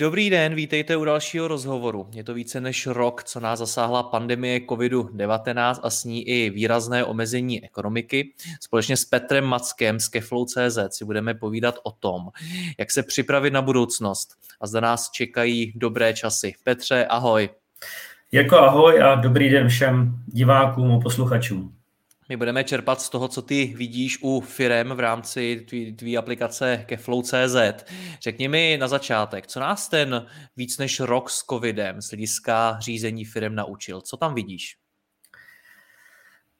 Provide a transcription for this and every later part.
Dobrý den, vítejte u dalšího rozhovoru. Je to více než rok, co nás zasáhla pandemie COVID-19 a s ní i výrazné omezení ekonomiky. Společně s Petrem Mackem z Keflow.cz si budeme povídat o tom, jak se připravit na budoucnost a zda nás čekají dobré časy. Petře, ahoj. Jako ahoj a dobrý den všem divákům a posluchačům. My budeme čerpat z toho, co ty vidíš u firem v rámci tvý, aplikace Keflow.cz. Řekni mi na začátek, co nás ten víc než rok s covidem z hlediska řízení firem naučil? Co tam vidíš?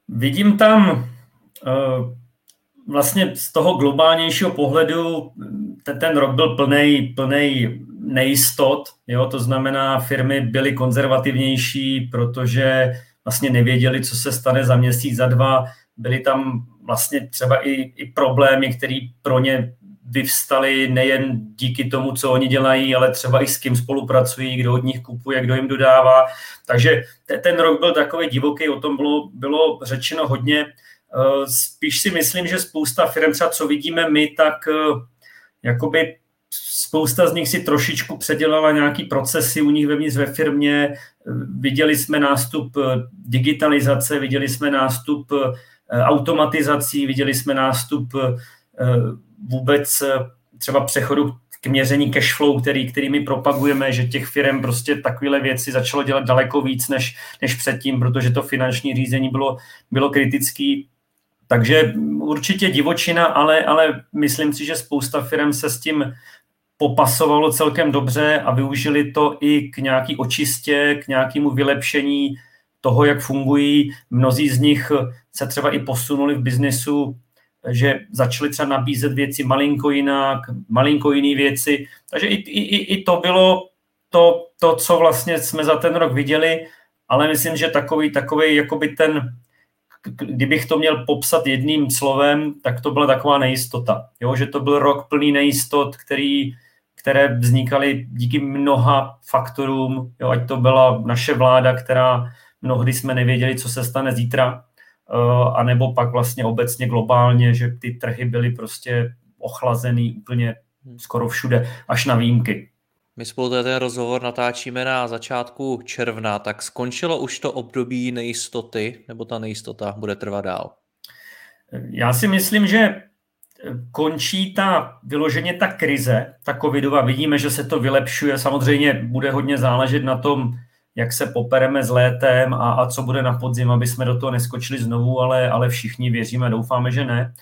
Vidím tam uh, vlastně z toho globálnějšího pohledu ten, ten rok byl plný plný nejistot, jo? to znamená, firmy byly konzervativnější, protože vlastně nevěděli, co se stane za měsíc, za dva. Byly tam vlastně třeba i, i problémy, které pro ně vyvstaly nejen díky tomu, co oni dělají, ale třeba i s kým spolupracují, kdo od nich kupuje, kdo jim dodává. Takže ten rok byl takový divoký, o tom bylo, bylo řečeno hodně. Eh, spíš si myslím, že spousta firm, třeba co vidíme my, tak eh, jakoby spousta z nich si trošičku předělala nějaký procesy u nich vevnitř ve firmě. Viděli jsme nástup eh, digitalizace, viděli jsme nástup eh, automatizací, viděli jsme nástup eh, vůbec třeba přechodu k měření cash flow, který, který my propagujeme, že těch firm prostě takovéhle věci začalo dělat daleko víc než, než předtím, protože to finanční řízení bylo, bylo kritický. Takže určitě divočina, ale, ale myslím si, že spousta firm se s tím popasovalo celkem dobře a využili to i k nějaký očistě, k nějakému vylepšení toho, jak fungují. Mnozí z nich se třeba i posunuli v biznesu, že začali třeba nabízet věci malinko jinak, malinko jiné věci. Takže i, i, i to bylo to, to, co vlastně jsme za ten rok viděli, ale myslím, že takový, takový jakoby ten, kdybych to měl popsat jedným slovem, tak to byla taková nejistota. Jo? Že to byl rok plný nejistot, který které vznikaly díky mnoha faktorům, jo, ať to byla naše vláda, která mnohdy jsme nevěděli, co se stane zítra, uh, anebo pak vlastně obecně globálně, že ty trhy byly prostě ochlazený úplně skoro všude, až na výjimky. My spolu ten rozhovor natáčíme na začátku června, tak skončilo už to období nejistoty, nebo ta nejistota bude trvat dál? Já si myslím, že končí ta vyloženě ta krize, ta covidová, vidíme, že se to vylepšuje, samozřejmě bude hodně záležet na tom, jak se popereme s létem a, a co bude na podzim, aby jsme do toho neskočili znovu, ale, ale všichni věříme, doufáme, že ne.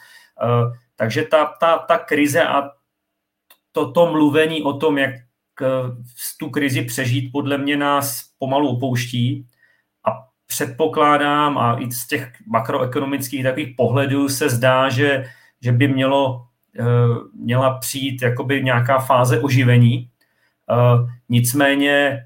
Uh, takže ta, ta, ta krize a toto mluvení o tom, jak uh, tu krizi přežít, podle mě nás pomalu opouští. A předpokládám a i z těch makroekonomických takových pohledů se zdá, že že by mělo, eh, měla přijít jakoby nějaká fáze oživení. Eh, nicméně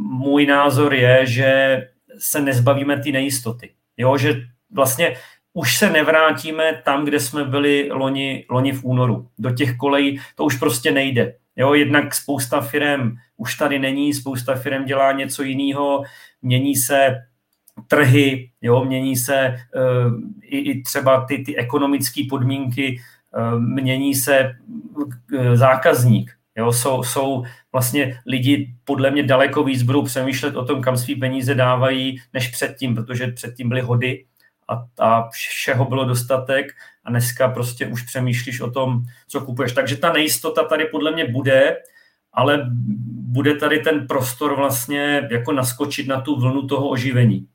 můj názor je, že se nezbavíme ty nejistoty. Jo, že vlastně už se nevrátíme tam, kde jsme byli loni, loni v únoru. Do těch kolejí to už prostě nejde. Jo, jednak spousta firm už tady není, spousta firm dělá něco jiného, mění se trhy, jo, mění se uh, i, i třeba ty, ty ekonomické podmínky, uh, mění se uh, zákazník. Jo, jsou, jsou vlastně lidi podle mě daleko víc budou přemýšlet o tom, kam svý peníze dávají, než předtím, protože předtím byly hody a, a všeho bylo dostatek a dneska prostě už přemýšlíš o tom, co kupuješ. Takže ta nejistota tady podle mě bude, ale bude tady ten prostor vlastně jako naskočit na tu vlnu toho oživení.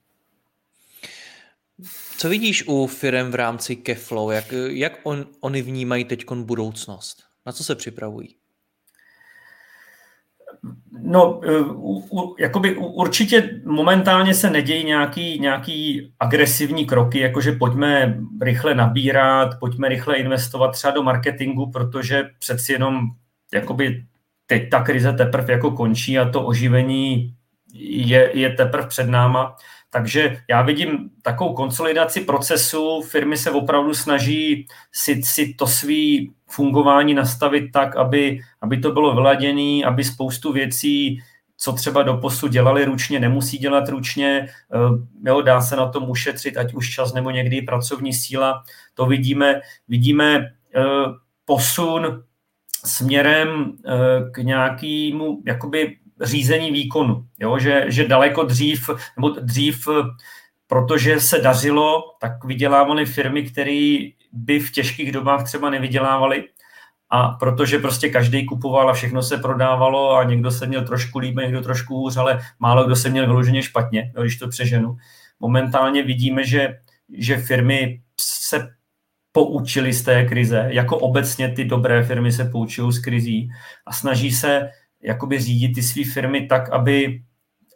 Co vidíš u firm v rámci Keflow? Jak, jak on, oni vnímají teď budoucnost? Na co se připravují? No, e, jakoby určitě momentálně se nedějí nějaký, nějaký agresivní kroky, jakože pojďme rychle nabírat, pojďme rychle investovat třeba do marketingu, protože přeci jenom jakoby teď ta krize teprve jako končí a to oživení je, je teprve před náma. Takže já vidím takovou konsolidaci procesu, firmy se opravdu snaží si, si to svý fungování nastavit tak, aby, aby to bylo vyladěné, aby spoustu věcí, co třeba do posu dělali ručně, nemusí dělat ručně, eh, jo, dá se na tom ušetřit, ať už čas nebo někdy pracovní síla. To vidíme, vidíme eh, posun směrem eh, k nějakému jakoby řízení výkonu. Jo? Že, že daleko dřív, nebo dřív, protože se dařilo, tak vydělávaly firmy, které by v těžkých dobách třeba nevydělávaly. A protože prostě každý kupoval a všechno se prodávalo a někdo se měl trošku líp, někdo trošku hůř, ale málo kdo se měl vyloženě špatně, když to přeženu. Momentálně vidíme, že, že firmy se poučili z té krize, jako obecně ty dobré firmy se poučují z krizí a snaží se jakoby řídit ty své firmy tak, aby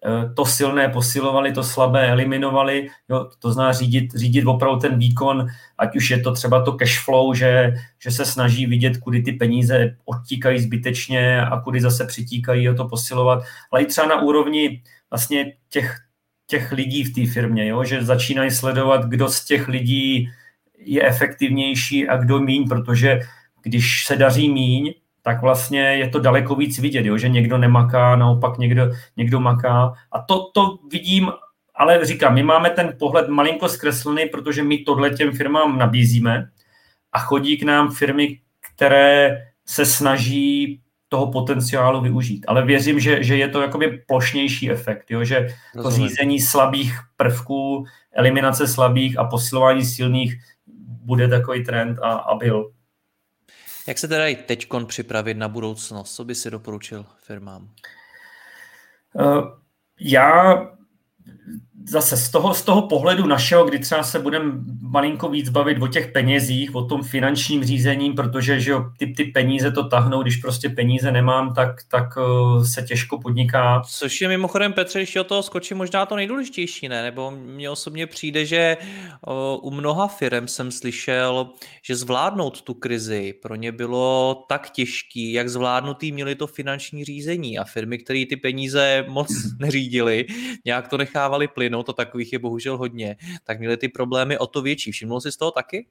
eh, to silné posilovali, to slabé eliminovali, jo, to zná řídit, řídit opravdu ten výkon, ať už je to třeba to cash flow, že, že se snaží vidět, kudy ty peníze odtíkají zbytečně a kudy zase přitíkají a to posilovat, ale i třeba na úrovni vlastně těch, těch lidí v té firmě, jo, že začínají sledovat, kdo z těch lidí je efektivnější a kdo míň, protože když se daří míň, tak vlastně je to daleko víc vidět, jo? že někdo nemaká, naopak někdo, někdo maká. A to, to vidím, ale říkám, my máme ten pohled malinko zkreslený, protože my tohle těm firmám nabízíme a chodí k nám firmy, které se snaží toho potenciálu využít. Ale věřím, že, že je to jakoby plošnější efekt, jo? že to řízení slabých prvků, eliminace slabých a posilování silných bude takový trend a, a byl. Jak se teda i teď připravit na budoucnost? Co by si doporučil firmám? Uh, já zase z toho, z toho pohledu našeho, kdy třeba se budeme malinko víc bavit o těch penězích, o tom finančním řízení, protože že jo, ty, ty peníze to tahnou, když prostě peníze nemám, tak, tak uh, se těžko podniká. Což je mimochodem, Petře, ještě o toho skočí možná to nejdůležitější, ne? Nebo mně osobně přijde, že uh, u mnoha firm jsem slyšel, že zvládnout tu krizi pro ně bylo tak těžký, jak zvládnutý měli to finanční řízení a firmy, které ty peníze moc neřídily, nějak to nechávali plynout a takových je bohužel hodně, tak měli ty problémy o to větší. Všimnul jsi z toho taky?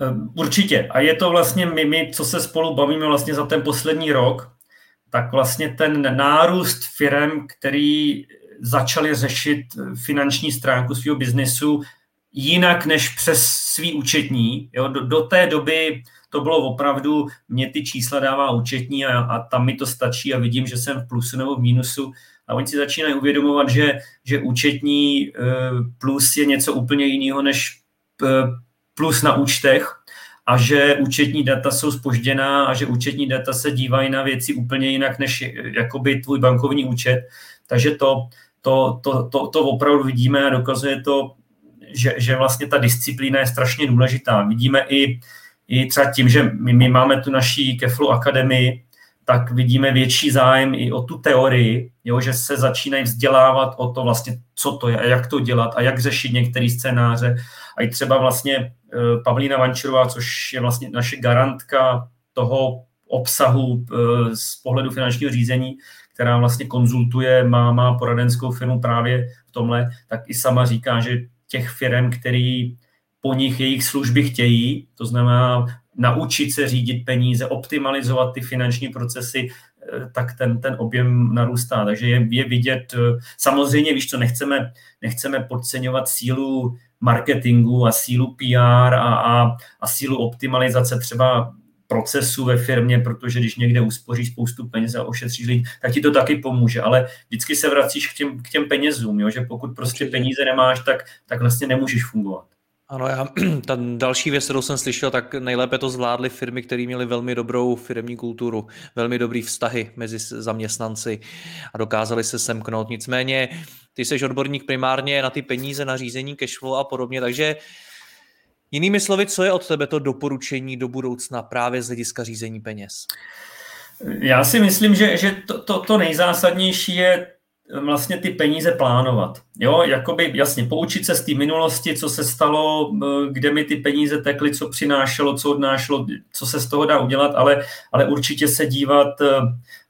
Ehm, určitě. A je to vlastně my, my, co se spolu bavíme vlastně za ten poslední rok, tak vlastně ten nárůst firm, který začali řešit finanční stránku svého biznesu jinak než přes svý účetní. Jo? Do, do té doby to bylo opravdu, mě ty čísla dává účetní a, a tam mi to stačí a vidím, že jsem v plusu nebo v mínusu a oni si začínají uvědomovat, že, že účetní eh, plus je něco úplně jiného než eh, plus na účtech a že účetní data jsou spožděná a že účetní data se dívají na věci úplně jinak než eh, jakoby tvůj bankovní účet. Takže to, to, to, to, to opravdu vidíme a dokazuje to, že, že vlastně ta disciplína je strašně důležitá. Vidíme i, i třeba tím, že my, my máme tu naší Keflu Akademii, tak vidíme větší zájem i o tu teorii, jo, že se začínají vzdělávat o to vlastně, co to je a jak to dělat a jak řešit některé scénáře. A i třeba vlastně eh, Pavlína Vančerová, což je vlastně naše garantka toho obsahu eh, z pohledu finančního řízení, která vlastně konzultuje, má, má poradenskou firmu právě v tomhle, tak i sama říká, že těch firm, který po nich jejich služby chtějí, to znamená naučit se řídit peníze, optimalizovat ty finanční procesy, eh, tak ten, ten objem narůstá. Takže je, je vidět, eh, samozřejmě víš co, nechceme, nechceme podceňovat sílu marketingu a sílu PR a, a, a sílu optimalizace třeba procesu ve firmě, protože když někde uspoříš spoustu peněz a ošetříš lidi, tak ti to taky pomůže, ale vždycky se vracíš k těm, k těm penězům, jo? že pokud prostě peníze nemáš, tak, tak vlastně nemůžeš fungovat. Ano, já, ta další věc, kterou jsem slyšel, tak nejlépe to zvládly firmy, které měly velmi dobrou firmní kulturu, velmi dobrý vztahy mezi zaměstnanci a dokázali se semknout. Nicméně ty jsi odborník primárně na ty peníze, na řízení cashflow a podobně, takže jinými slovy, co je od tebe to doporučení do budoucna právě z hlediska řízení peněz? Já si myslím, že, že to, to, to nejzásadnější je vlastně ty peníze plánovat. Jo, jakoby jasně poučit se z té minulosti, co se stalo, kde mi ty peníze tekly, co přinášelo, co odnášelo, co se z toho dá udělat, ale, ale určitě se dívat eh,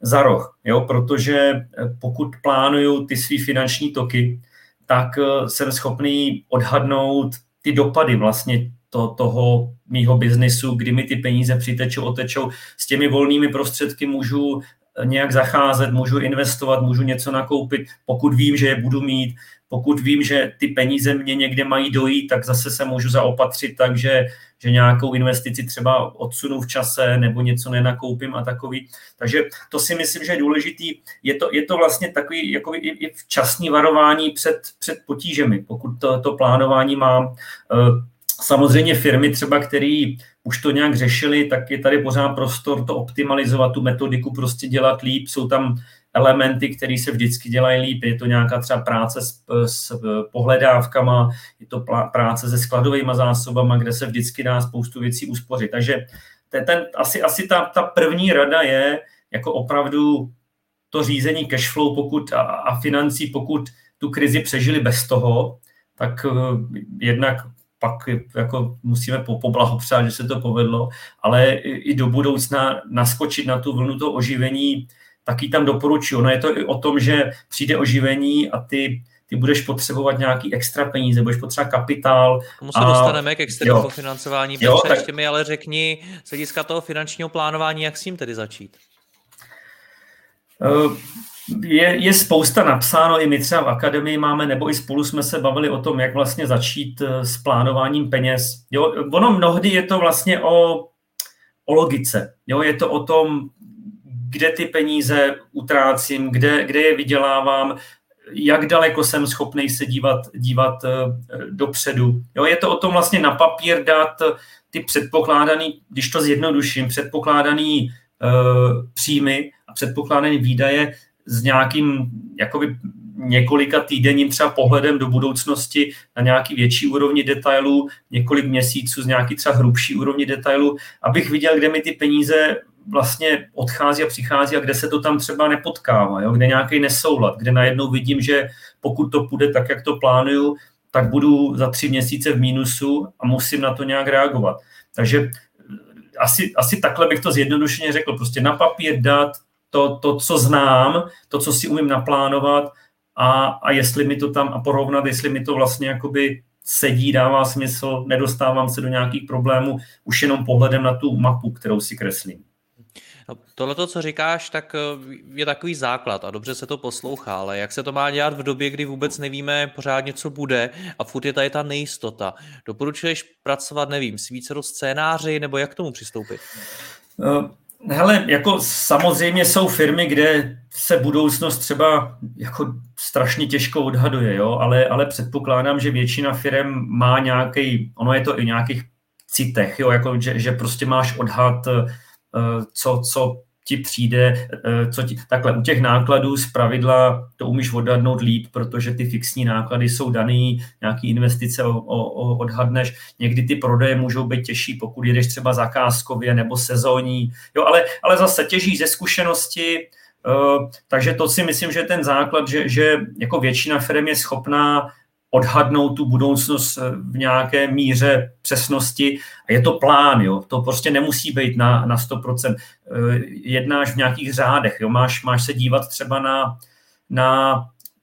za roh, jo, protože eh, pokud plánuju ty svý finanční toky, tak eh, jsem schopný odhadnout ty dopady vlastně to, toho mýho biznisu, kdy mi ty peníze přitečou, otečou. S těmi volnými prostředky můžu nějak zacházet, můžu investovat, můžu něco nakoupit, pokud vím, že je budu mít, pokud vím, že ty peníze mě někde mají dojít, tak zase se můžu zaopatřit takže že nějakou investici třeba odsunu v čase nebo něco nenakoupím a takový. Takže to si myslím, že je důležitý. Je to, je to vlastně takový jako i, i včasný varování před, před potížemi, pokud to, to plánování mám. Eh, samozřejmě firmy třeba, který už to nějak řešili, tak je tady pořád prostor to optimalizovat, tu metodiku prostě dělat líp. Jsou tam elementy, které se vždycky dělají líp. Je to nějaká třeba práce s, s pohledávkama, je to práce se skladovými zásobama, kde se vždycky dá spoustu věcí uspořit. Takže ten, ten, asi, asi ta, ta první rada je jako opravdu to řízení cashflow pokud, a, a financí, pokud tu krizi přežili bez toho, tak uh, jednak pak jako musíme poblahopřát, že se to povedlo, ale i do budoucna naskočit na tu vlnu toho oživení, taky tam doporučuji. No je to i o tom, že přijde oživení a ty ty budeš potřebovat nějaký extra peníze, budeš potřebovat kapitál. Tomu se a... dostaneme k externímu financování, jo, tak... ještě mi ale řekni z hlediska toho finančního plánování, jak s tím tedy začít? Uh, je, je spousta napsáno, i my třeba v akademii máme, nebo i spolu jsme se bavili o tom, jak vlastně začít eh, s plánováním peněz. Jo, ono mnohdy je to vlastně o, o logice. Jo, je to o tom, kde ty peníze utrácím, kde, kde je vydělávám, jak daleko jsem schopný se dívat, dívat uh, dopředu. Jo, je to o tom vlastně na papír dát ty předpokládaný, když to zjednoduším, předpokládaný uh, příjmy a předpokládané výdaje s nějakým jakoby několika týdenním třeba pohledem do budoucnosti na nějaký větší úrovni detailů, několik měsíců z nějaký třeba hrubší úrovni detailů, abych viděl, kde mi ty peníze vlastně odchází a přichází a kde se to tam třeba nepotkává, jo? kde nějaký nesoulad, kde najednou vidím, že pokud to půjde tak, jak to plánuju, tak budu za tři měsíce v mínusu a musím na to nějak reagovat. Takže asi, asi takhle bych to zjednodušeně řekl, prostě na papír dát to, to, co znám, to, co si umím naplánovat a, a jestli mi to tam a porovnat, jestli mi to vlastně jakoby sedí, dává smysl, nedostávám se do nějakých problémů už jenom pohledem na tu mapu, kterou si kreslím. No, tohle, co říkáš, tak eh, je takový základ a dobře se to poslouchá, ale jak se to má dělat v době, kdy vůbec nevíme pořádně, co bude a furt je tady ta nejistota. Doporučuješ pracovat, nevím, s více scénáři nebo jak k tomu přistoupit? Hele, jako samozřejmě jsou firmy, kde se budoucnost třeba jako strašně těžko odhaduje, jo? Ale, ale předpokládám, že většina firm má nějaký, ono je to i nějakých citech, jo? Jako, že, že prostě máš odhad, eh, co, co ti přijde, eh, co ti, takhle u těch nákladů z pravidla to umíš odhadnout líp, protože ty fixní náklady jsou daný, nějaký investice o, o, odhadneš, někdy ty prodeje můžou být těžší, pokud jedeš třeba zakázkově nebo sezónní, jo, ale, ale zase těží ze zkušenosti, Uh, takže to si myslím, že ten základ, že, že jako většina firm je schopná odhadnout tu budoucnost eh, v nějaké míře přesnosti. A je to plán, jo. To prostě nemusí být na, na 100%. Eh, jednáš v nějakých řádech, jo. Máš, máš se dívat třeba na, na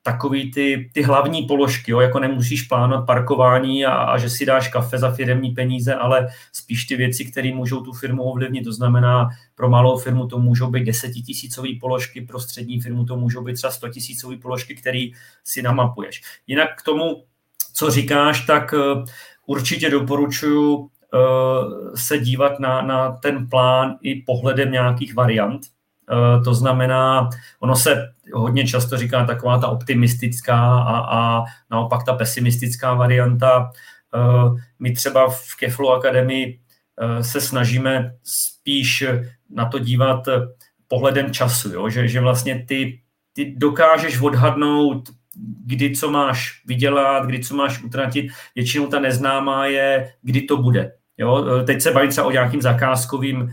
takový ty, ty hlavní položky, jo, jako nemusíš plánovat parkování a, a že si dáš kafe za firmní peníze, ale spíš ty věci, které můžou tu firmu ovlivnit. To znamená, pro malou firmu to můžou být desetitisícové položky, pro střední firmu to můžou být třeba stotisícové položky, které si namapuješ. Jinak k tomu, co říkáš, tak eh, určitě doporučuji eh, se dívat na, na ten plán i pohledem nějakých variant, to znamená, ono se hodně často říká taková ta optimistická a, a naopak ta pesimistická varianta. Eh, my třeba v Keflu Akademii eh, se snažíme spíš na to dívat pohledem času, jo? Že, že vlastně ty, ty dokážeš odhadnout, kdy co máš vydělat, kdy co máš utratit. Většinou ta neznámá je, kdy to bude. Jo? Teď se bavím třeba o nějakým zakázkovým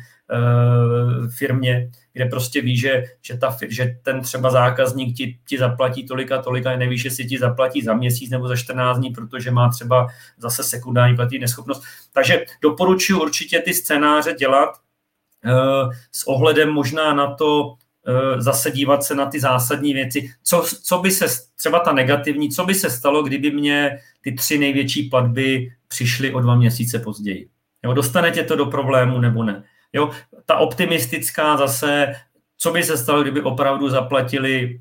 firmě, kde prostě ví, že, že, ta, že ten třeba zákazník ti, ti zaplatí tolika, tolika a nevíš, jestli ti zaplatí za měsíc nebo za 14 dní, protože má třeba zase sekundární platí neschopnost. Takže doporučuji určitě ty scénáře dělat uh, s ohledem možná na to, Eh, zase dívat se na ty zásadní věci. Co, co by se, třeba ta negativní, co by se stalo, kdyby mě ty tři největší platby přišly o dva měsíce později. Jo, dostane tě to do problému nebo ne. Jo, ta optimistická zase, co by se stalo, kdyby opravdu zaplatili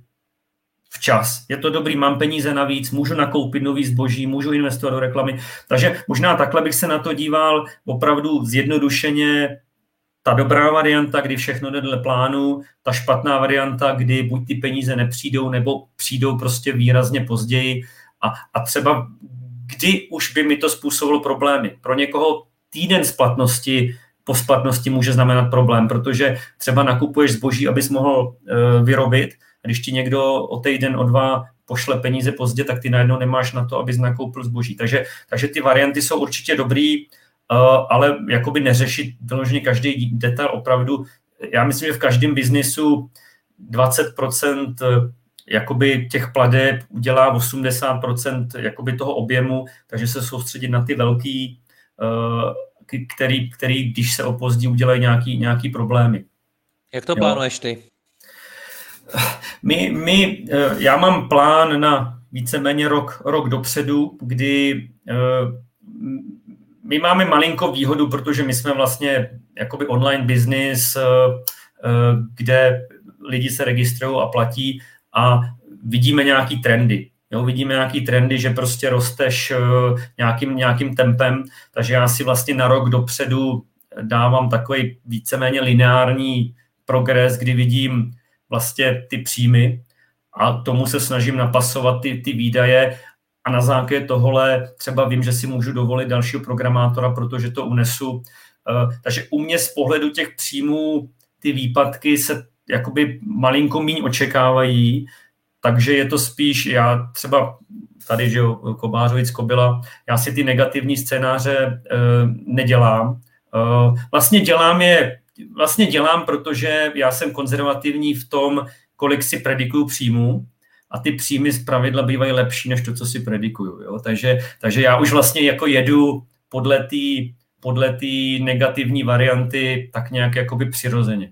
včas. Je to dobrý, mám peníze navíc, můžu nakoupit nový zboží, můžu investovat do reklamy. Takže možná takhle bych se na to díval opravdu zjednodušeně, ta dobrá varianta, kdy všechno jde dle plánu, ta špatná varianta, kdy buď ty peníze nepřijdou, nebo přijdou prostě výrazně později a, a třeba kdy už by mi to způsobilo problémy. Pro někoho týden splatnosti po splatnosti může znamenat problém, protože třeba nakupuješ zboží, abys mohl e, vyrobit, a když ti někdo o týden, o dva pošle peníze pozdě, tak ty najednou nemáš na to, abys nakoupil zboží. Takže, takže ty varianty jsou určitě dobrý. Eh, ale jakoby neřešit vyloženě každý detail opravdu. Já myslím, že v každém biznisu 20% eh, jakoby těch pladeb udělá 80% jakoby toho objemu, takže se soustředit na ty velký, který, který když se opozdí, udělají nějaký, nějaký problémy. Jak to jo. plánuješ ty? My, my, já mám plán na víceméně rok, rok dopředu, kdy my máme malinko výhodu, protože my jsme vlastně jakoby online business, eh, eh, kde lidi se registrují a platí a vidíme nějaký trendy. Jo, vidíme nějaký trendy, že prostě rosteš eh, nějakým, nějakým tempem, takže já si vlastně na rok dopředu dávám takový víceméně lineární progres, kdy vidím vlastně ty příjmy a tomu se snažím napasovat ty, ty výdaje a na základě tohle třeba vím, že si můžu dovolit dalšího programátora, protože to unesu. Eh, takže u mě z pohledu těch příjmů ty výpadky se jakoby malinko míň očekávají, takže je to spíš, já třeba tady, že jo, Kobářovic Kobila, já si ty negativní scénáře e, nedělám. E, vlastně dělám je, vlastně dělám, protože já jsem konzervativní v tom, kolik si predikuju příjmu, a ty příjmy z pravidla bývají lepší než to, co si predikuju. Jo? Takže, takže já už vlastně jako jedu podle té podle negativní varianty tak nějak jakoby přirozeně.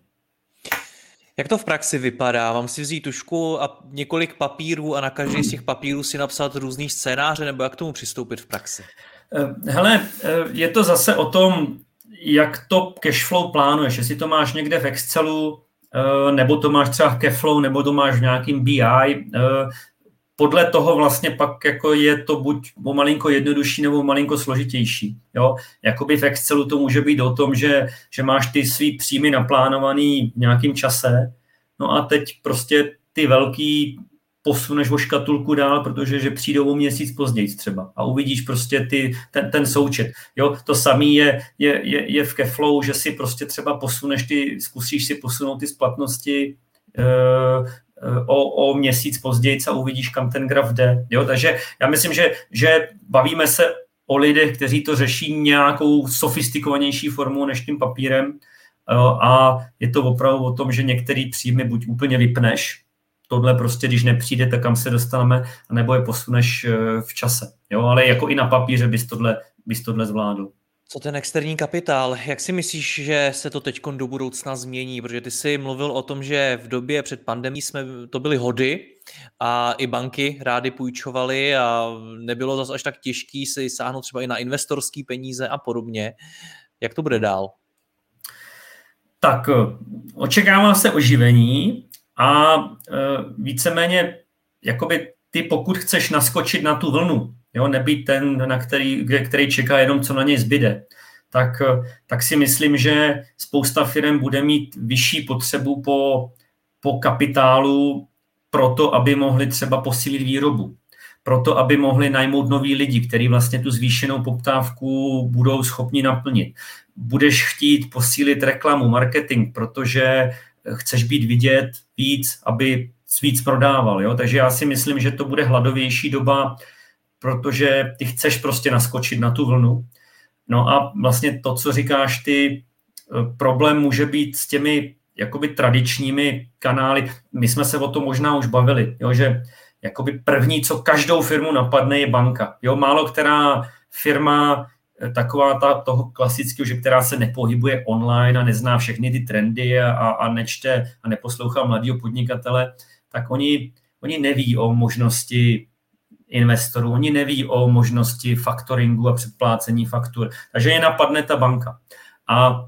Jak to v praxi vypadá? Mám si vzít tušku a několik papírů a na každý z těch papírů si napsat různý scénáře, nebo jak k tomu přistoupit v praxi? Eh, hele, eh, je to zase o tom, jak to cashflow plánuješ. Jestli to máš někde v Excelu, Eh, nebo to máš třeba v Keflow, nebo to máš v nějakým BI. Eh, podle toho vlastně pak jako je to buď malinko jednodušší nebo malinko složitější. Jo? Jakoby v Excelu to může být o tom, že, že máš ty svý příjmy naplánovaný v nějakým čase, no a teď prostě ty velký posuneš o škatulku dál, protože že přijdou o měsíc později třeba a uvidíš prostě ty, ten, ten součet. Jo, to samé je, je, je, je v Keflow, že si prostě třeba posuneš ty, zkusíš si posunout ty splatnosti e, o, o měsíc později a uvidíš, kam ten graf jde. Jo, takže já myslím, že, že bavíme se o lidech, kteří to řeší nějakou sofistikovanější formou než tím papírem a je to opravdu o tom, že některý příjmy buď úplně vypneš, tohle prostě, když nepřijde, tak kam se dostaneme, nebo je posuneš eh, v čase. Jo, ale jako i na papíře bys tohle, bys tohle zvládl. Co ten externí kapitál? Jak si myslíš, že se to teď do budoucna změní? Protože ty jsi mluvil o tom, že v době před pandemí jsme, to byly hody a i banky rády půjčovaly a nebylo zase až tak těžký si sáhnout třeba i na investorské peníze a podobně. Jak to bude dál? Tak eh, očekává se oživení, a e, víceméně jakoby ty, pokud chceš naskočit na tu vlnu, jo, nebýt ten, na který, který čeká jenom, co na něj zbyde, tak, e, tak si myslím, že spousta firm bude mít vyšší potřebu po, po kapitálu proto, aby mohli třeba posílit výrobu. Proto, aby mohli najmout noví lidi, kteří vlastně tu zvýšenou poptávku budou schopni naplnit. Budeš chtít posílit reklamu, marketing, protože chceš být vidět víc, aby víc prodával. Jo? Takže já si myslím, že to bude hladovější doba, protože ty chceš prostě naskočit na tu vlnu. No a vlastně to, co říkáš ty, eh, problém může být s těmi jakoby tradičními kanály. My jsme se o tom možná už bavili, jo, že jakoby první, co každou firmu napadne, je banka. Jo, málo která firma eh, taková ta toho klasického, že která se nepohybuje online a nezná všechny ty trendy a, a nečte a neposlouchá mladého podnikatele, tak oni, oni neví o možnosti investorů, oni neví o možnosti faktoringu a předplácení faktur, takže je napadne ta banka. A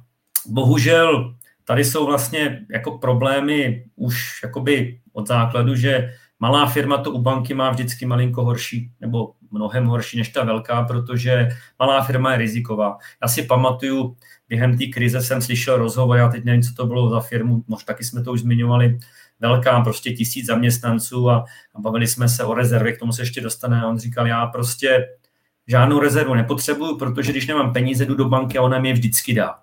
bohužel tady jsou vlastně jako problémy už jakoby od základu, že malá firma to u banky má vždycky malinko horší, nebo mnohem horší než ta velká, protože malá firma je riziková. Já si pamatuju, během té krize jsem slyšel rozhovor, já teď nevím, co to bylo za firmu, možná taky jsme to už zmiňovali, velká, prostě tisíc zaměstnanců a, a bavili jsme se o rezervě, k tomu se ještě dostane. A on říkal, já prostě žádnou rezervu nepotřebuju, protože když nemám peníze, jdu do banky a ona mi je vždycky dá.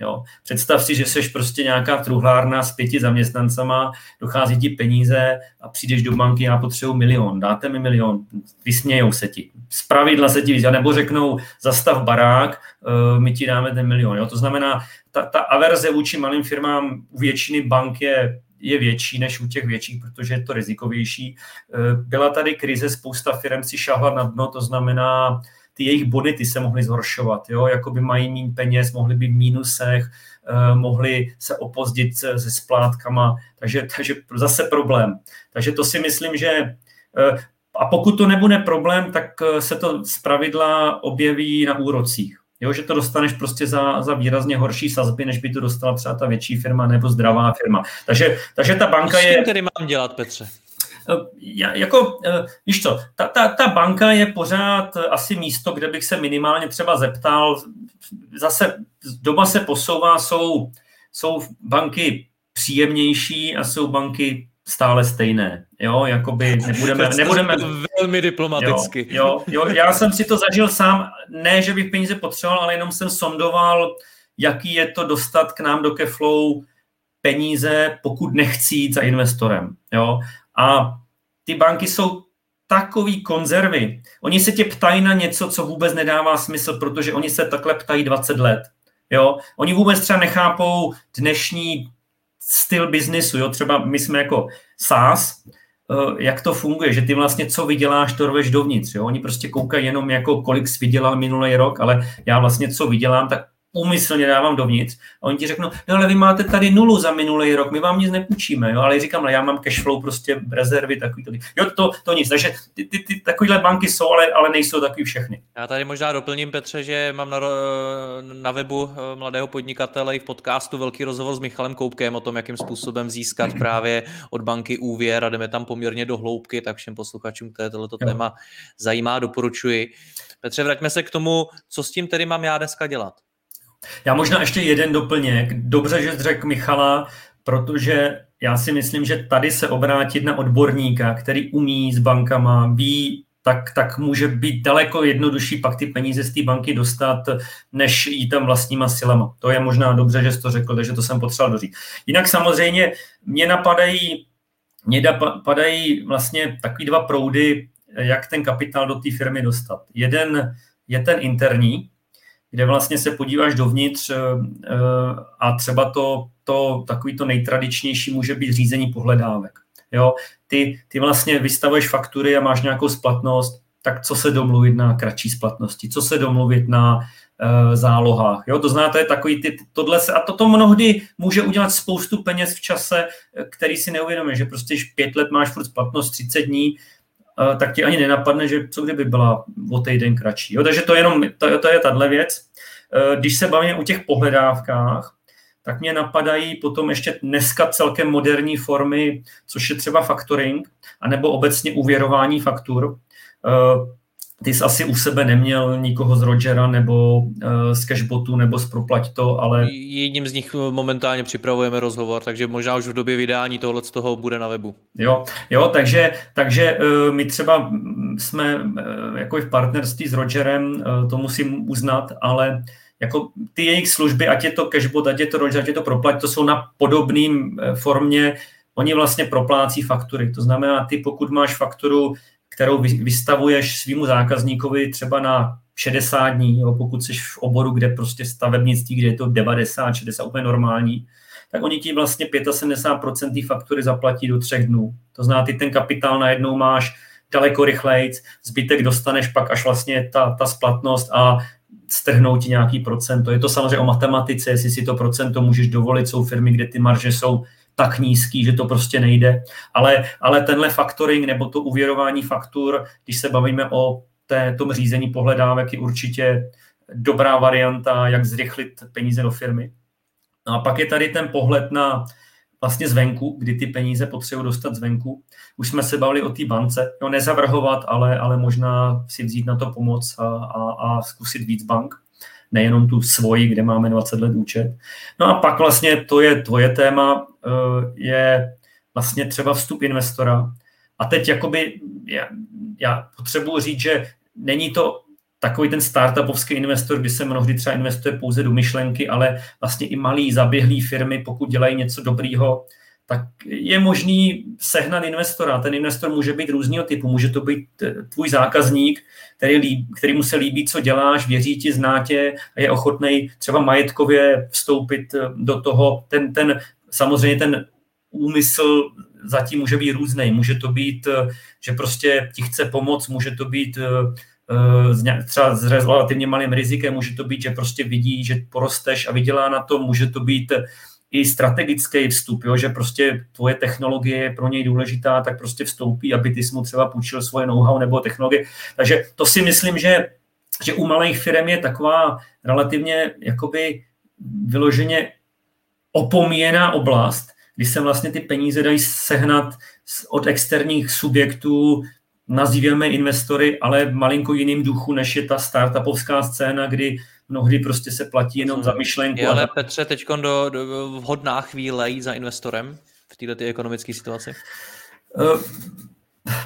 Jo. Představ si, že jsi prostě nějaká truhlárna s pěti zaměstnancama, dochází ti peníze a přijdeš do banky, já potřebuji milion, dáte mi milion, vysmějou se ti. Z pravidla se ti vysmějou, nebo řeknou, zastav barák, uh, my ti dáme ten milion. Jo. To znamená, ta, ta averze vůči malým firmám u většiny bank je je větší než u těch větších, protože je to rizikovější. Eh, byla tady krize, spousta firm si šahla na dno, to znamená, ty jejich bonity se mohly zhoršovat, jo? jakoby mají méně peněz, mohly být v mínusech, eh, mohly se opozdit se splátkama, takže, takže zase problém. Takže to si myslím, že eh, a pokud to nebude problém, tak se to z pravidla objeví na úrocích. Jo, že to dostaneš prostě za, za výrazně horší sazby, než by to dostala třeba ta větší firma nebo zdravá firma. Takže, takže ta banka je... Co tedy mám dělat, Petře? Eh, já, jako, eh, víš co, ta, ta, ta banka je pořád asi místo, kde bych se minimálně třeba zeptal, zase doma se posouvá, jsou, jsou banky příjemnější a jsou banky stále stejné. Jo, jakoby nebudeme... nebudeme velmi diplomaticky. Jo, jo, jo, já jsem si to zažil sám, ne, že bych peníze potřeboval, ale jenom jsem sondoval, jaký je to dostat k nám do Keflow peníze, pokud nechci jít za investorem. Jo? A ty banky jsou takový konzervy. Oni se tě ptají na něco, co vůbec nedává smysl, protože oni se takhle ptají 20 let. Jo? Oni vůbec třeba nechápou dnešní styl biznisu, jo, třeba my jsme jako SaaS, eh, jak to funguje, že ty vlastně co vyděláš, to roveš dovnitř, jo, oni prostě koukají jenom jako kolik jsi vydělal minulý rok, ale já vlastně co vydělám, tak úmyslně dávám dovnitř a oni ti řeknou, no ale vy máte tady nulu za minulý rok, my vám nic nepůjčíme, jo, ale říkám, ale já mám cash flow, prostě rezervy, takový to. Jo, to, to nic, takže ty, ty, ty, takovýhle banky jsou, ale, ale nejsou takový všechny. Já tady možná doplním, Petře, že mám na, na webu eh, mladého podnikatele i v podcastu velký rozhovor s Michalem Koupkem o tom, jakým způsobem získat právě od banky úvěr a jdeme tam poměrně do hloubky, tak všem posluchačům, které tohleto téma zajímá, doporučuji. Petře, vraťme se k tomu, co s tím tedy mám já dneska dělat. Já možná ještě jeden doplněk. Dobře, že řekl Michala, protože já si myslím, že tady se obrátit na odborníka, který umí s bankama, ví, tak, tak může být daleko jednodušší pak ty peníze z té banky dostat, než jít tam vlastníma silama. To je možná dobře, že jsi to řekl, takže to jsem potřeboval dořít. Jinak samozřejmě mě napadají, mě napadají vlastně takový dva proudy, jak ten kapitál do té firmy dostat. Jeden je ten interní, kde vlastně se podíváš dovnitř eh, eh, a třeba to, to takový to nejtradičnější může být řízení pohledávek. Jo? Ty, ty vlastně vystavuješ faktury a máš nějakou splatnost, tak co se domluvit na kratší splatnosti, co se domluvit na uh, zálohách. Jo? To znáte, takový ty, tohle se, a toto mnohdy může udělat spoustu peněz v čase, který si neuvědomuje, že prostě pět let máš furt splatnost 30 dní, tak ti ani nenapadne, že co kdyby byla o týden kratší. Jo? Takže to, je jenom, to, to je tahle věc. Eh, když se bavíme o těch pohledávkách, tak mě napadají potom ještě dneska celkem moderní formy, což je třeba factoring, anebo obecně uvěrování faktur. Eh, ty jsi asi u sebe neměl nikoho z Rogera nebo uh, z Cashbotu nebo z Proplať to, ale... Jedním z nich momentálně připravujeme rozhovor, takže možná už v době vydání tohle z toho bude na webu. Jo, jo takže, takže uh, my třeba jsme jako v partnerství s Rogerem, to musím uznat, ale jako ty jejich služby, ať je to Cashbot, ať je to Roger, ať je to Proplať, to jsou na podobným formě, oni vlastně proplácí faktury. To znamená, ty pokud máš fakturu kterou vystavuješ svýmu zákazníkovi třeba na 60 dní, jo, pokud jsi v oboru, kde prostě stavebnictví, kde je to 90, 60, úplně normální, tak oni ti vlastně 75% té faktury zaplatí do třech dnů. To znamená, ty ten kapitál najednou máš daleko rychleji, zbytek dostaneš pak až vlastně ta, ta splatnost a strhnou ti nějaký procento. Je to samozřejmě o matematice, jestli si to procento můžeš dovolit. Jsou firmy, kde ty marže jsou tak nízký, že to prostě nejde. Ale, ale tenhle faktoring nebo to uvěrování faktur, když se bavíme o té, tom řízení pohledávek, je určitě dobrá varianta, jak zrychlit peníze do firmy. No a pak je tady ten pohled na vlastně zvenku, kdy ty peníze potřebují dostat zvenku. Už jsme se bavili o té bance, no nezavrhovat, ale, ale možná si vzít na to pomoc a, a, a zkusit víc bank nejenom tu svoji, kde máme 20 let účet. No a pak vlastně to je tvoje téma, je vlastně třeba vstup investora. A teď jakoby já, já potřebuji říct, že není to takový ten startupovský investor, kdy se mnohdy třeba investuje pouze do myšlenky, ale vlastně i malý zaběhlý firmy, pokud dělají něco dobrýho, tak je možný sehnat investora. Ten investor může být různého typu. Může to být eh, tvůj zákazník, který, líb, který mu se líbí, co děláš, věří ti, zná tě a je ochotný třeba majetkově vstoupit eh, do toho. Ten, ten, samozřejmě ten úmysl zatím může být různý. Může to být, eh, že prostě ti chce pomoct, může to být třeba s relativně malým rizikem, může to být, že prostě vidí, že porosteš a vydělá na to, může to být i strategický vstup, jo, že prostě tvoje technologie je pro něj důležitá, tak prostě vstoupí, aby ty mu třeba půjčil svoje know-how nebo technologie. Takže to si myslím, že, že u malých firm je taková relativně jakoby vyloženě opomíjená oblast, kdy se vlastně ty peníze dají sehnat od externích subjektů, nazýváme investory, ale malinko jiným duchu, než je ta startupovská scéna, kdy mnohdy prostě se platí jenom za myšlenku. Je ale a... Petře, teď do, do vhodná chvíle jít za investorem v této ekonomické situaci? Uh,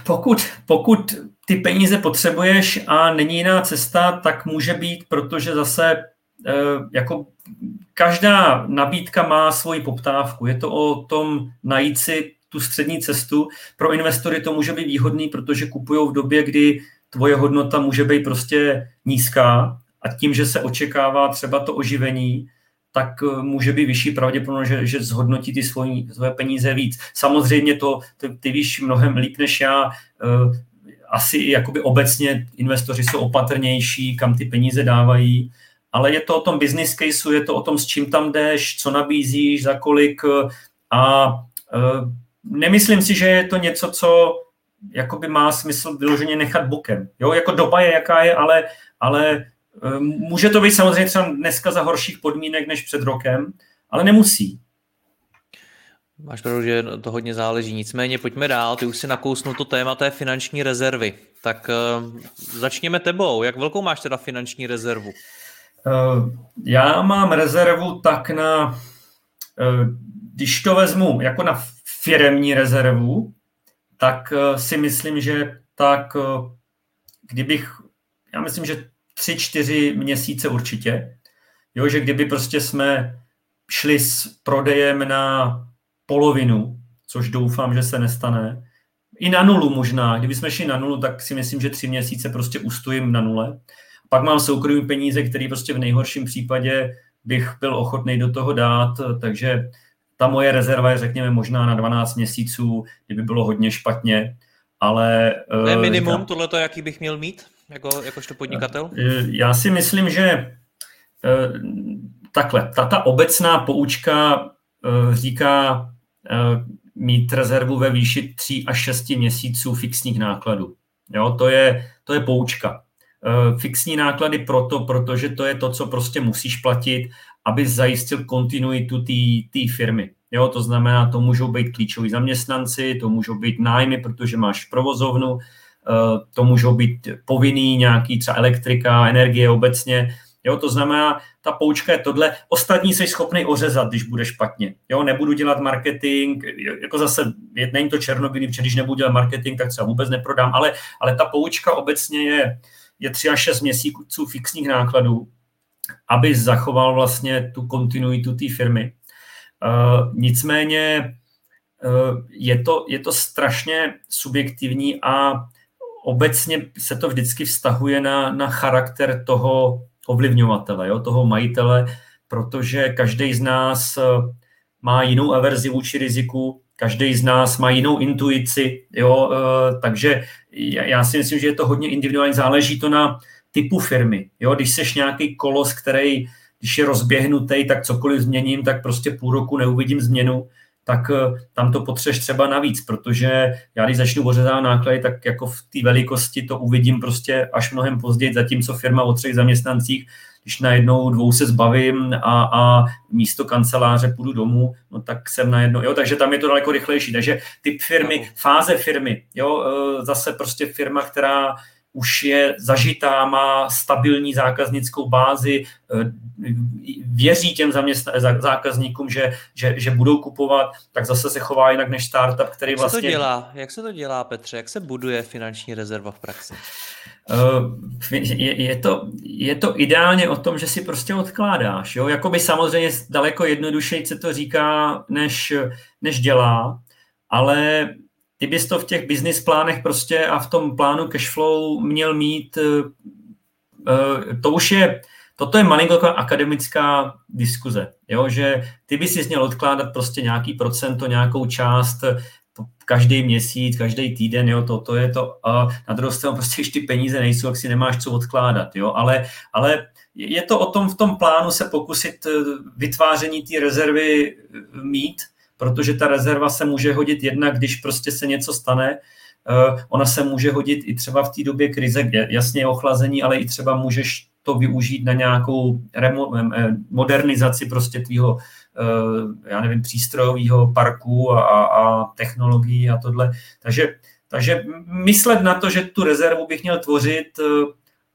pokud, pokud ty peníze potřebuješ a není jiná cesta, tak může být, protože zase uh, jako každá nabídka má svoji poptávku. Je to o tom najít si tu střední cestu. Pro investory to může být výhodný, protože kupují v době, kdy tvoje hodnota může být prostě nízká a tím, že se očekává třeba to oživení, tak eh, může být vyšší pravděpodobnost, že, že zhodnotí ty svoji, svoje peníze víc. Samozřejmě to ty, ty víš mnohem líp než já, uh, asi jakoby obecně investoři jsou opatrnější, kam ty peníze dávají, ale je to o tom business caseu, je to o tom, s čím tam jdeš, co nabízíš, za kolik a uh, nemyslím si, že je to něco, co jakoby má smysl vyloženě nechat bokem. Jo, jako doba je, jaká je, ale, ale Ehm, může to být samozřejmě třeba dneska za horších podmínek než před rokem, ale nemusí. Máš pravdu, že to hodně záleží. Nicméně pojďme dál. Ty už si nakousnul to téma té finanční rezervy. Tak uh, začněme tebou. Jak velkou máš teda finanční rezervu? Uh, já mám rezervu tak na, uh, když to vezmu jako na firemní rezervu, tak uh, si myslím, že tak, kdybych, já myslím, že tři, čtyři měsíce určitě. Jo, že kdyby prostě jsme šli s prodejem na polovinu, což doufám, že se nestane, i na nulu možná. Kdyby jsme šli na nulu, tak si myslím, že tři měsíce prostě ustojím na nule. Pak mám soukromý peníze, který prostě v nejhorším případě bych byl ochotný do toho dát, takže ta moje rezerva je, řekněme, možná na 12 měsíců, kdyby bylo hodně špatně, ale... To je eh, minimum, říkám, tohleto, jaký bych měl mít? jako, jakožto podnikatel? Eh, já si myslím, že eh, takhle, ta, ta obecná poučka říká mít rezervu ve výši 3 až 6 měsíců fixních nákladů. Jo, to je, to je poučka. Fixní náklady proto, protože to je to, co prostě musíš platit, aby zajistil kontinuitu té firmy. Jo, to znamená, to můžou být klíčoví zaměstnanci, to můžou být nájmy, protože máš provozovnu, Eh, to můžou být povinný nějaký třeba elektrika, energie obecně. Jo, to znamená, ta poučka je tohle. Ostatní jsi schopný ořezat, když bude špatně. Jo, nebudu dělat marketing, jako zase, není to černobílý, protože když nebudu dělat marketing, tak třeba vůbec neprodám, ale, ale ta poučka obecně je, je 3 až 6 měsíců fixních nákladů, aby zachoval vlastně tu kontinuitu té firmy. Uh, nicméně uh, je, to, je to strašně subjektivní a obecně se to vždycky vztahuje na, na charakter toho ovlivňovatele, jo, toho majitele, protože každý z nás eh, má jinou averzi vůči riziku, každý z nás má jinou intuici, jo, e, takže já si myslím, že je to hodně individuální, záleží to na typu firmy. Jo, když seš nějaký kolos, který, když je rozběhnutý, tak cokoliv změním, tak prostě půl roku neuvidím změnu, tak eh, tam to potřeš třeba navíc, protože já když začnu ořezat náklady, tak jako v té velikosti to uvidím prostě až mnohem později, zatímco firma o třech zaměstnancích, když najednou dvou se zbavím a, a místo kanceláře půjdu domů, no tak jsem najednou, jo, takže tam je to daleko rychlejší. Takže typ firmy, fáze firmy, jo, eh, zase prostě firma, která už je zažitá, má stabilní zákaznickou bázi, eh, věří těm zákazníkům, že, že, že budou kupovat, tak zase se chová jinak než startup, který vlastně... Jak se to vlastně- dělá, Jak se to dělá, Petře? Jak se buduje finanční rezerva v praxi? Eh, je, je, to, je to ideálně o tom, že si prostě odkládáš. Jo? Jakoby samozřejmě daleko jednodušeji se to říká, než, než dělá, ale ty bys to v těch business plánech prostě a v tom plánu cashflow měl mít, eh, eh, to už je, toto je malinko akademická diskuze, jo, že ty bys si měl odkládat prostě nějaký procento, nějakou část každý měsíc, každý týden, jo, to, to je to, a na druhou stranu prostě, když ty peníze nejsou, tak si nemáš co odkládat, jo, ale, ale je to o tom v tom plánu se pokusit eh, vytváření té rezervy mít, protože ta rezerva se může hodit jednak, když prostě se něco stane, eh, ona se může hodit i třeba v té době krize, jasně ochlazení, ale i třeba můžeš to využít na nějakou remo, eh, modernizaci prostě tvýho, eh, já nevím, přístrojového parku a, a technologií a tohle. Takže, takže myslet na to, že tu rezervu bych měl tvořit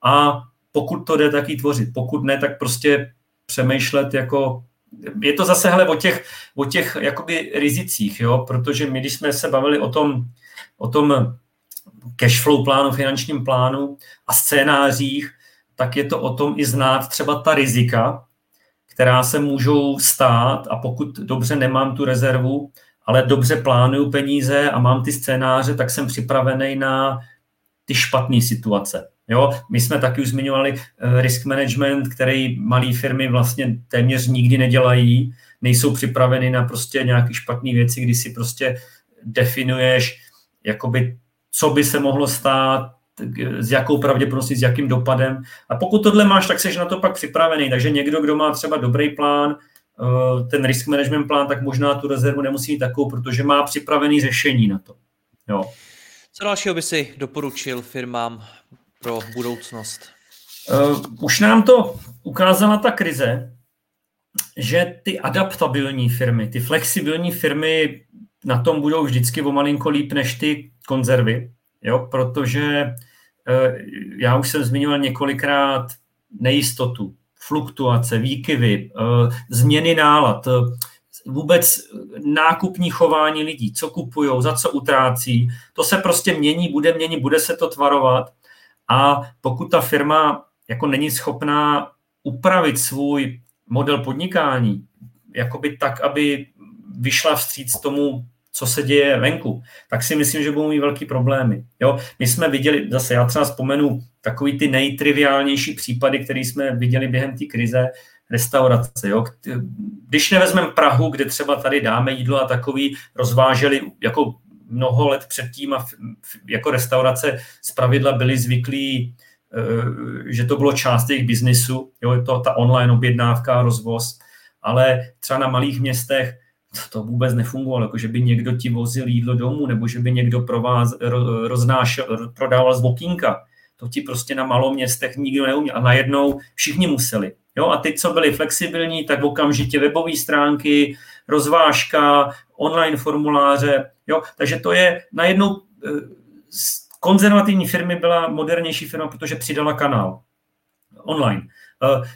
a pokud to jde, tak ji tvořit. Pokud ne, tak prostě přemýšlet jako je to zase hele, o těch, o těch jakoby rizicích, jo? protože my, když jsme se bavili o tom, o tom cashflow plánu, finančním plánu a scénářích, tak je to o tom i znát třeba ta rizika, která se můžou stát a pokud dobře nemám tu rezervu, ale dobře plánuju peníze a mám ty scénáře, tak jsem připravený na ty špatné situace. Jo, my jsme taky už zmiňovali eh, risk management, který malé firmy vlastně téměř nikdy nedělají, nejsou připraveny na prostě nějaké špatné věci, kdy si prostě definuješ, jakoby, co by se mohlo stát, s jakou pravděpodobností, s jakým dopadem. A pokud tohle máš, tak jsi na to pak připravený. Takže někdo, kdo má třeba dobrý plán, eh, ten risk management plán, tak možná tu rezervu nemusí mít takovou, protože má připravený řešení na to. Jo. Co dalšího by si doporučil firmám pro budoucnost? Uh, už nám to ukázala ta krize, že ty adaptabilní firmy, ty flexibilní firmy na tom budou vždycky o malinko líp než ty konzervy, jo, protože uh, já už jsem zmiňoval několikrát nejistotu, fluktuace, výkyvy, uh, změny nálad, vůbec nákupní chování lidí, co kupují, za co utrácí, to se prostě mění, bude měnit, bude se to tvarovat a pokud ta firma jako není schopná upravit svůj model podnikání, jakoby tak, aby vyšla vstříc tomu, co se děje venku, tak si myslím, že budou mít velký problémy. Jo? My jsme viděli, zase já třeba vzpomenu takový ty nejtriviálnější případy, které jsme viděli během té krize, restaurace. Jo? Když nevezmeme Prahu, kde třeba tady dáme jídlo a takový rozváželi jako mnoho let předtím a jako restaurace z pravidla byli zvyklí, eh, že to bylo část jejich biznisu, jo, to ta online objednávka, rozvoz, ale třeba na malých městech to vůbec nefungovalo, jako že by někdo ti vozil jídlo domů, nebo že by někdo prováz, roznášel, prodával z okýnka. To ti prostě na malom městech nikdo neuměl. A najednou všichni museli. Jo, a ty, co byli flexibilní, tak okamžitě webové stránky, rozvážka, online formuláře. Jo, takže to je najednou eh, konzervativní firmy byla modernější firma, protože přidala kanál online. Eh,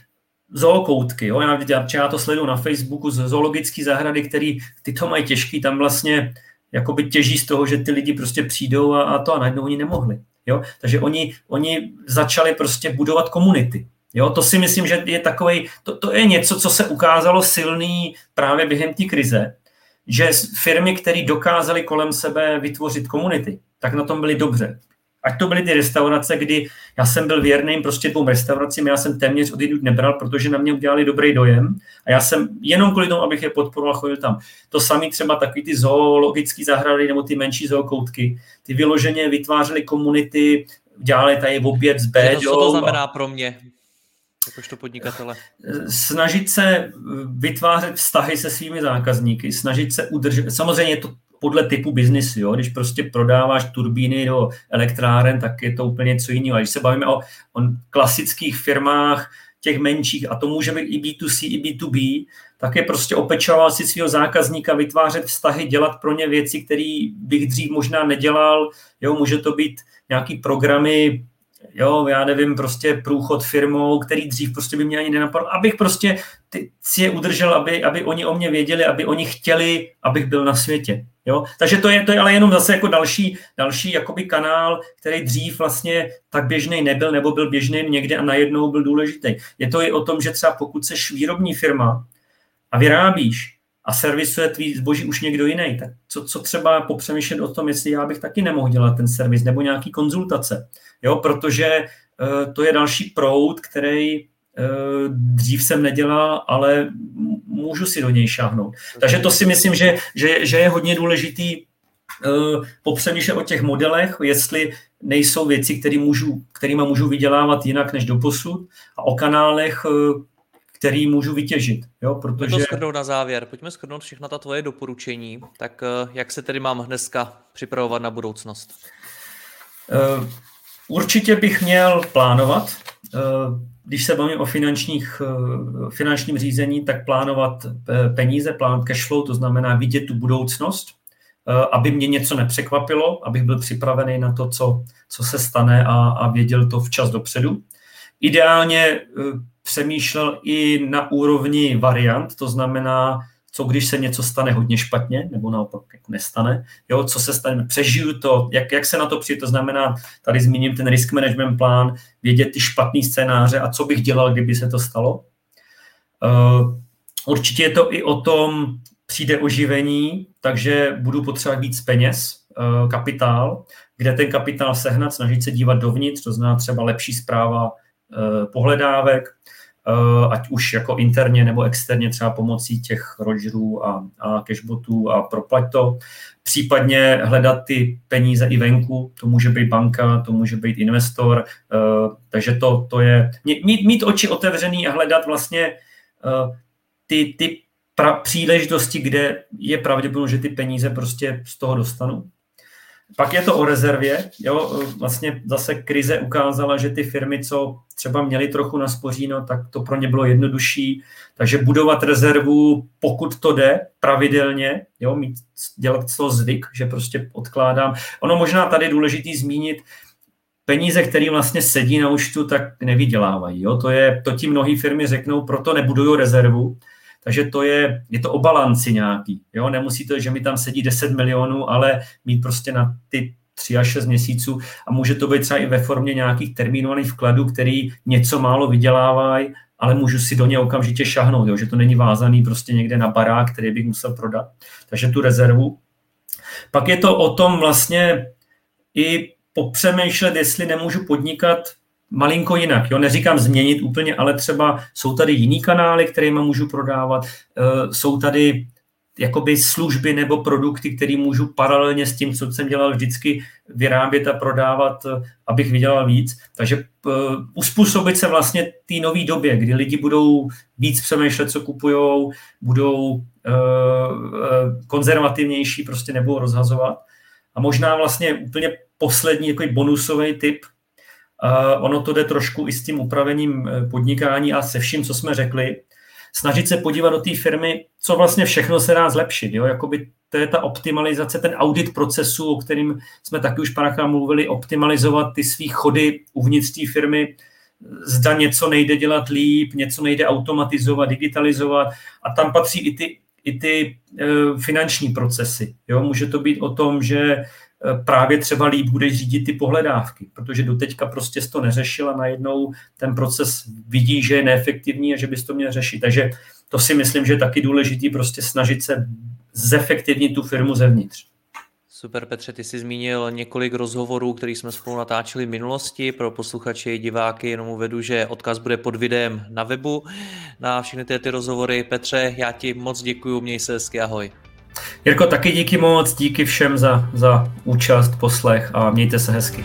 zookoutky, jo, já, já, já to sleduju na Facebooku, zoologické zahrady, který ty to mají těžký, tam vlastně jakoby těží z toho, že ty lidi prostě přijdou a, a to a najednou oni nemohli. Jo? Takže oni, oni začali prostě budovat komunity. Jo, to si myslím, že je takový, to, to je něco, co se ukázalo silný právě během té krize, že firmy, které dokázaly kolem sebe vytvořit komunity, tak na tom byly dobře. Ať to byly ty restaurace, kdy já jsem byl věrný prostě dvou restauracím, já jsem téměř odjít nebral, protože na mě udělali dobrý dojem a já jsem jenom kvůli tomu, abych je podporoval, chodil tam. To samé třeba takový ty zoologické zahrady nebo ty menší zookoutky, ty vyloženě vytvářely komunity, dělali tady oběd s béďou. Co to znamená pro mě? Jakožto podnikatele? Snažit se vytvářet vztahy se svými zákazníky, snažit se udržet, samozřejmě to podle typu biznisu, jo? když prostě prodáváš turbíny do elektráren, tak je to úplně něco jiného. A když se bavíme o, o klasických firmách, těch menších, a to může být i B2C, i B2B, tak je prostě opečoval si svého zákazníka, vytvářet vztahy, dělat pro ně věci, které bych dřív možná nedělal. Jo, může to být nějaký programy jo, já nevím, prostě průchod firmou, který dřív prostě by mě ani nenapadl, abych prostě ty, si je udržel, aby, aby oni o mě věděli, aby oni chtěli, abych byl na světě. Jo? Takže to je, to je ale jenom zase jako další, další jakoby kanál, který dřív vlastně tak běžný nebyl, nebo byl běžný někde a najednou byl důležitý. Je to i o tom, že třeba pokud seš výrobní firma a vyrábíš, a servisuje tvý zboží už někdo jiný, tak co, co třeba popřemýšlet o tom, jestli já bych taky nemohl dělat ten servis nebo nějaký konzultace? Jo, protože uh, to je další proud, který uh, dřív jsem nedělal, ale můžu si do něj šáhnout. Takže to si myslím, že, že, že je hodně důležitý uh, popřemýšlet o těch modelech, jestli nejsou věci, které můžu, kterýma můžu vydělávat jinak než do posud. A o kanálech, který můžu vytěžit. Jo, protože... Pojďme to shrnout na závěr. Pojďme shrnout všechna ta tvoje doporučení. Tak jak se tedy mám dneska připravovat na budoucnost? Uh, Určitě bych měl plánovat, eh, když se bavím o finančních, eh, finančním řízení, tak plánovat eh, peníze, plán cash flow, to znamená vidět tu budoucnost, aby mě něco nepřekvapilo, abych byl připravený na to, co, co se stane a, a věděl to včas dopředu. Ideálně přemýšlel i na úrovni variant, to znamená, co když se něco stane hodně špatně, nebo naopak jako nestane, jo, co se stane, přežiju to, jak, jak se na to přijde, to znamená, tady zmíním ten risk management plán, vědět ty špatný scénáře a co bych dělal, kdyby se to stalo. Uh, určitě je to i o tom, přijde oživení, takže budu potřebovat víc peněz, uh, kapitál, kde ten kapitál sehnat, snažit se dívat dovnitř, to znamená třeba lepší zpráva uh, pohledávek, Eh, ať už jako interně nebo externě třeba pomocí těch Rogerů a, a cashbotů a proplať to. Případně hledat ty peníze i venku, to může být banka, to může být investor, uh, takže to, to je mít, mít oči otevřený a hledat vlastně uh, ty, ty pra, příležitosti, kde je pravděpodobně, že ty peníze prostě z toho dostanu. Pak je to o rezervě. Jo? Vlastně zase krize ukázala, že ty firmy, co třeba měly trochu naspoříno, tak to pro ně bylo jednodušší. Takže budovat rezervu, pokud to jde, pravidelně, jo? Mít, dělat to zvyk, že prostě odkládám. Ono možná tady důležitý zmínit, peníze, které vlastně sedí na účtu, tak nevydělávají. Jo? To, je, to ti mnohé firmy řeknou, proto nebudují rezervu, takže to je, je to o balanci nějaký. Jo? Nemusí to, že mi tam sedí 10 milionů, ale mít prostě na ty 3 až 6 měsíců a může to být třeba i ve formě nějakých termínovaných vkladů, který něco málo vydělávají, ale můžu si do něj okamžitě šahnout, jo? že to není vázaný prostě někde na barák, který bych musel prodat. Takže tu rezervu. Pak je to o tom vlastně i popřemýšlet, jestli nemůžu podnikat malinko jinak. Jo? Neříkám změnit úplně, ale třeba jsou tady jiný kanály, kterými můžu prodávat, uh, jsou tady jakoby služby nebo produkty, které můžu paralelně s tím, co jsem dělal vždycky, vyrábět a prodávat, uh, abych vydělal víc. Takže uh, uspůsobit se vlastně té nové době, kdy lidi budou víc přemýšlet, co kupujou, budou konzervativnější, prostě nebudou rozhazovat. A možná vlastně úplně poslední jako bonusový tip, Uh, ono to jde trošku i s tím upravením eh, podnikání a se vším, co jsme řekli. Snažit se podívat do té firmy, co vlastně všechno se dá zlepšit. Jo? Jakoby to je ta optimalizace, ten audit procesu, o kterým jsme taky už párkrát mluvili, optimalizovat ty svý chody uvnitř té firmy, zda něco nejde dělat líp, něco nejde automatizovat, digitalizovat a tam patří i ty, i ty uh, finanční procesy. Jo? Může to být o tom, že Eh, právě třeba líp bude řídit ty pohledávky, protože doteďka prostě to neřešil a najednou ten proces vidí, že je neefektivní a že bys to měl řešit. Takže to si myslím, že je taky důležitý prostě snažit se zefektivnit tu firmu zevnitř. Super, Petře, ty jsi zmínil několik rozhovorů, který jsme spolu natáčeli v minulosti. Pro posluchače i diváky jenom uvedu, že odkaz bude pod videem na webu na všechny ty, ty rozhovory. Petře, já ti moc děkuji, měj se hezky, ahoj. Jirko, taky díky moc, díky všem za, za účast, poslech a mějte se hezky.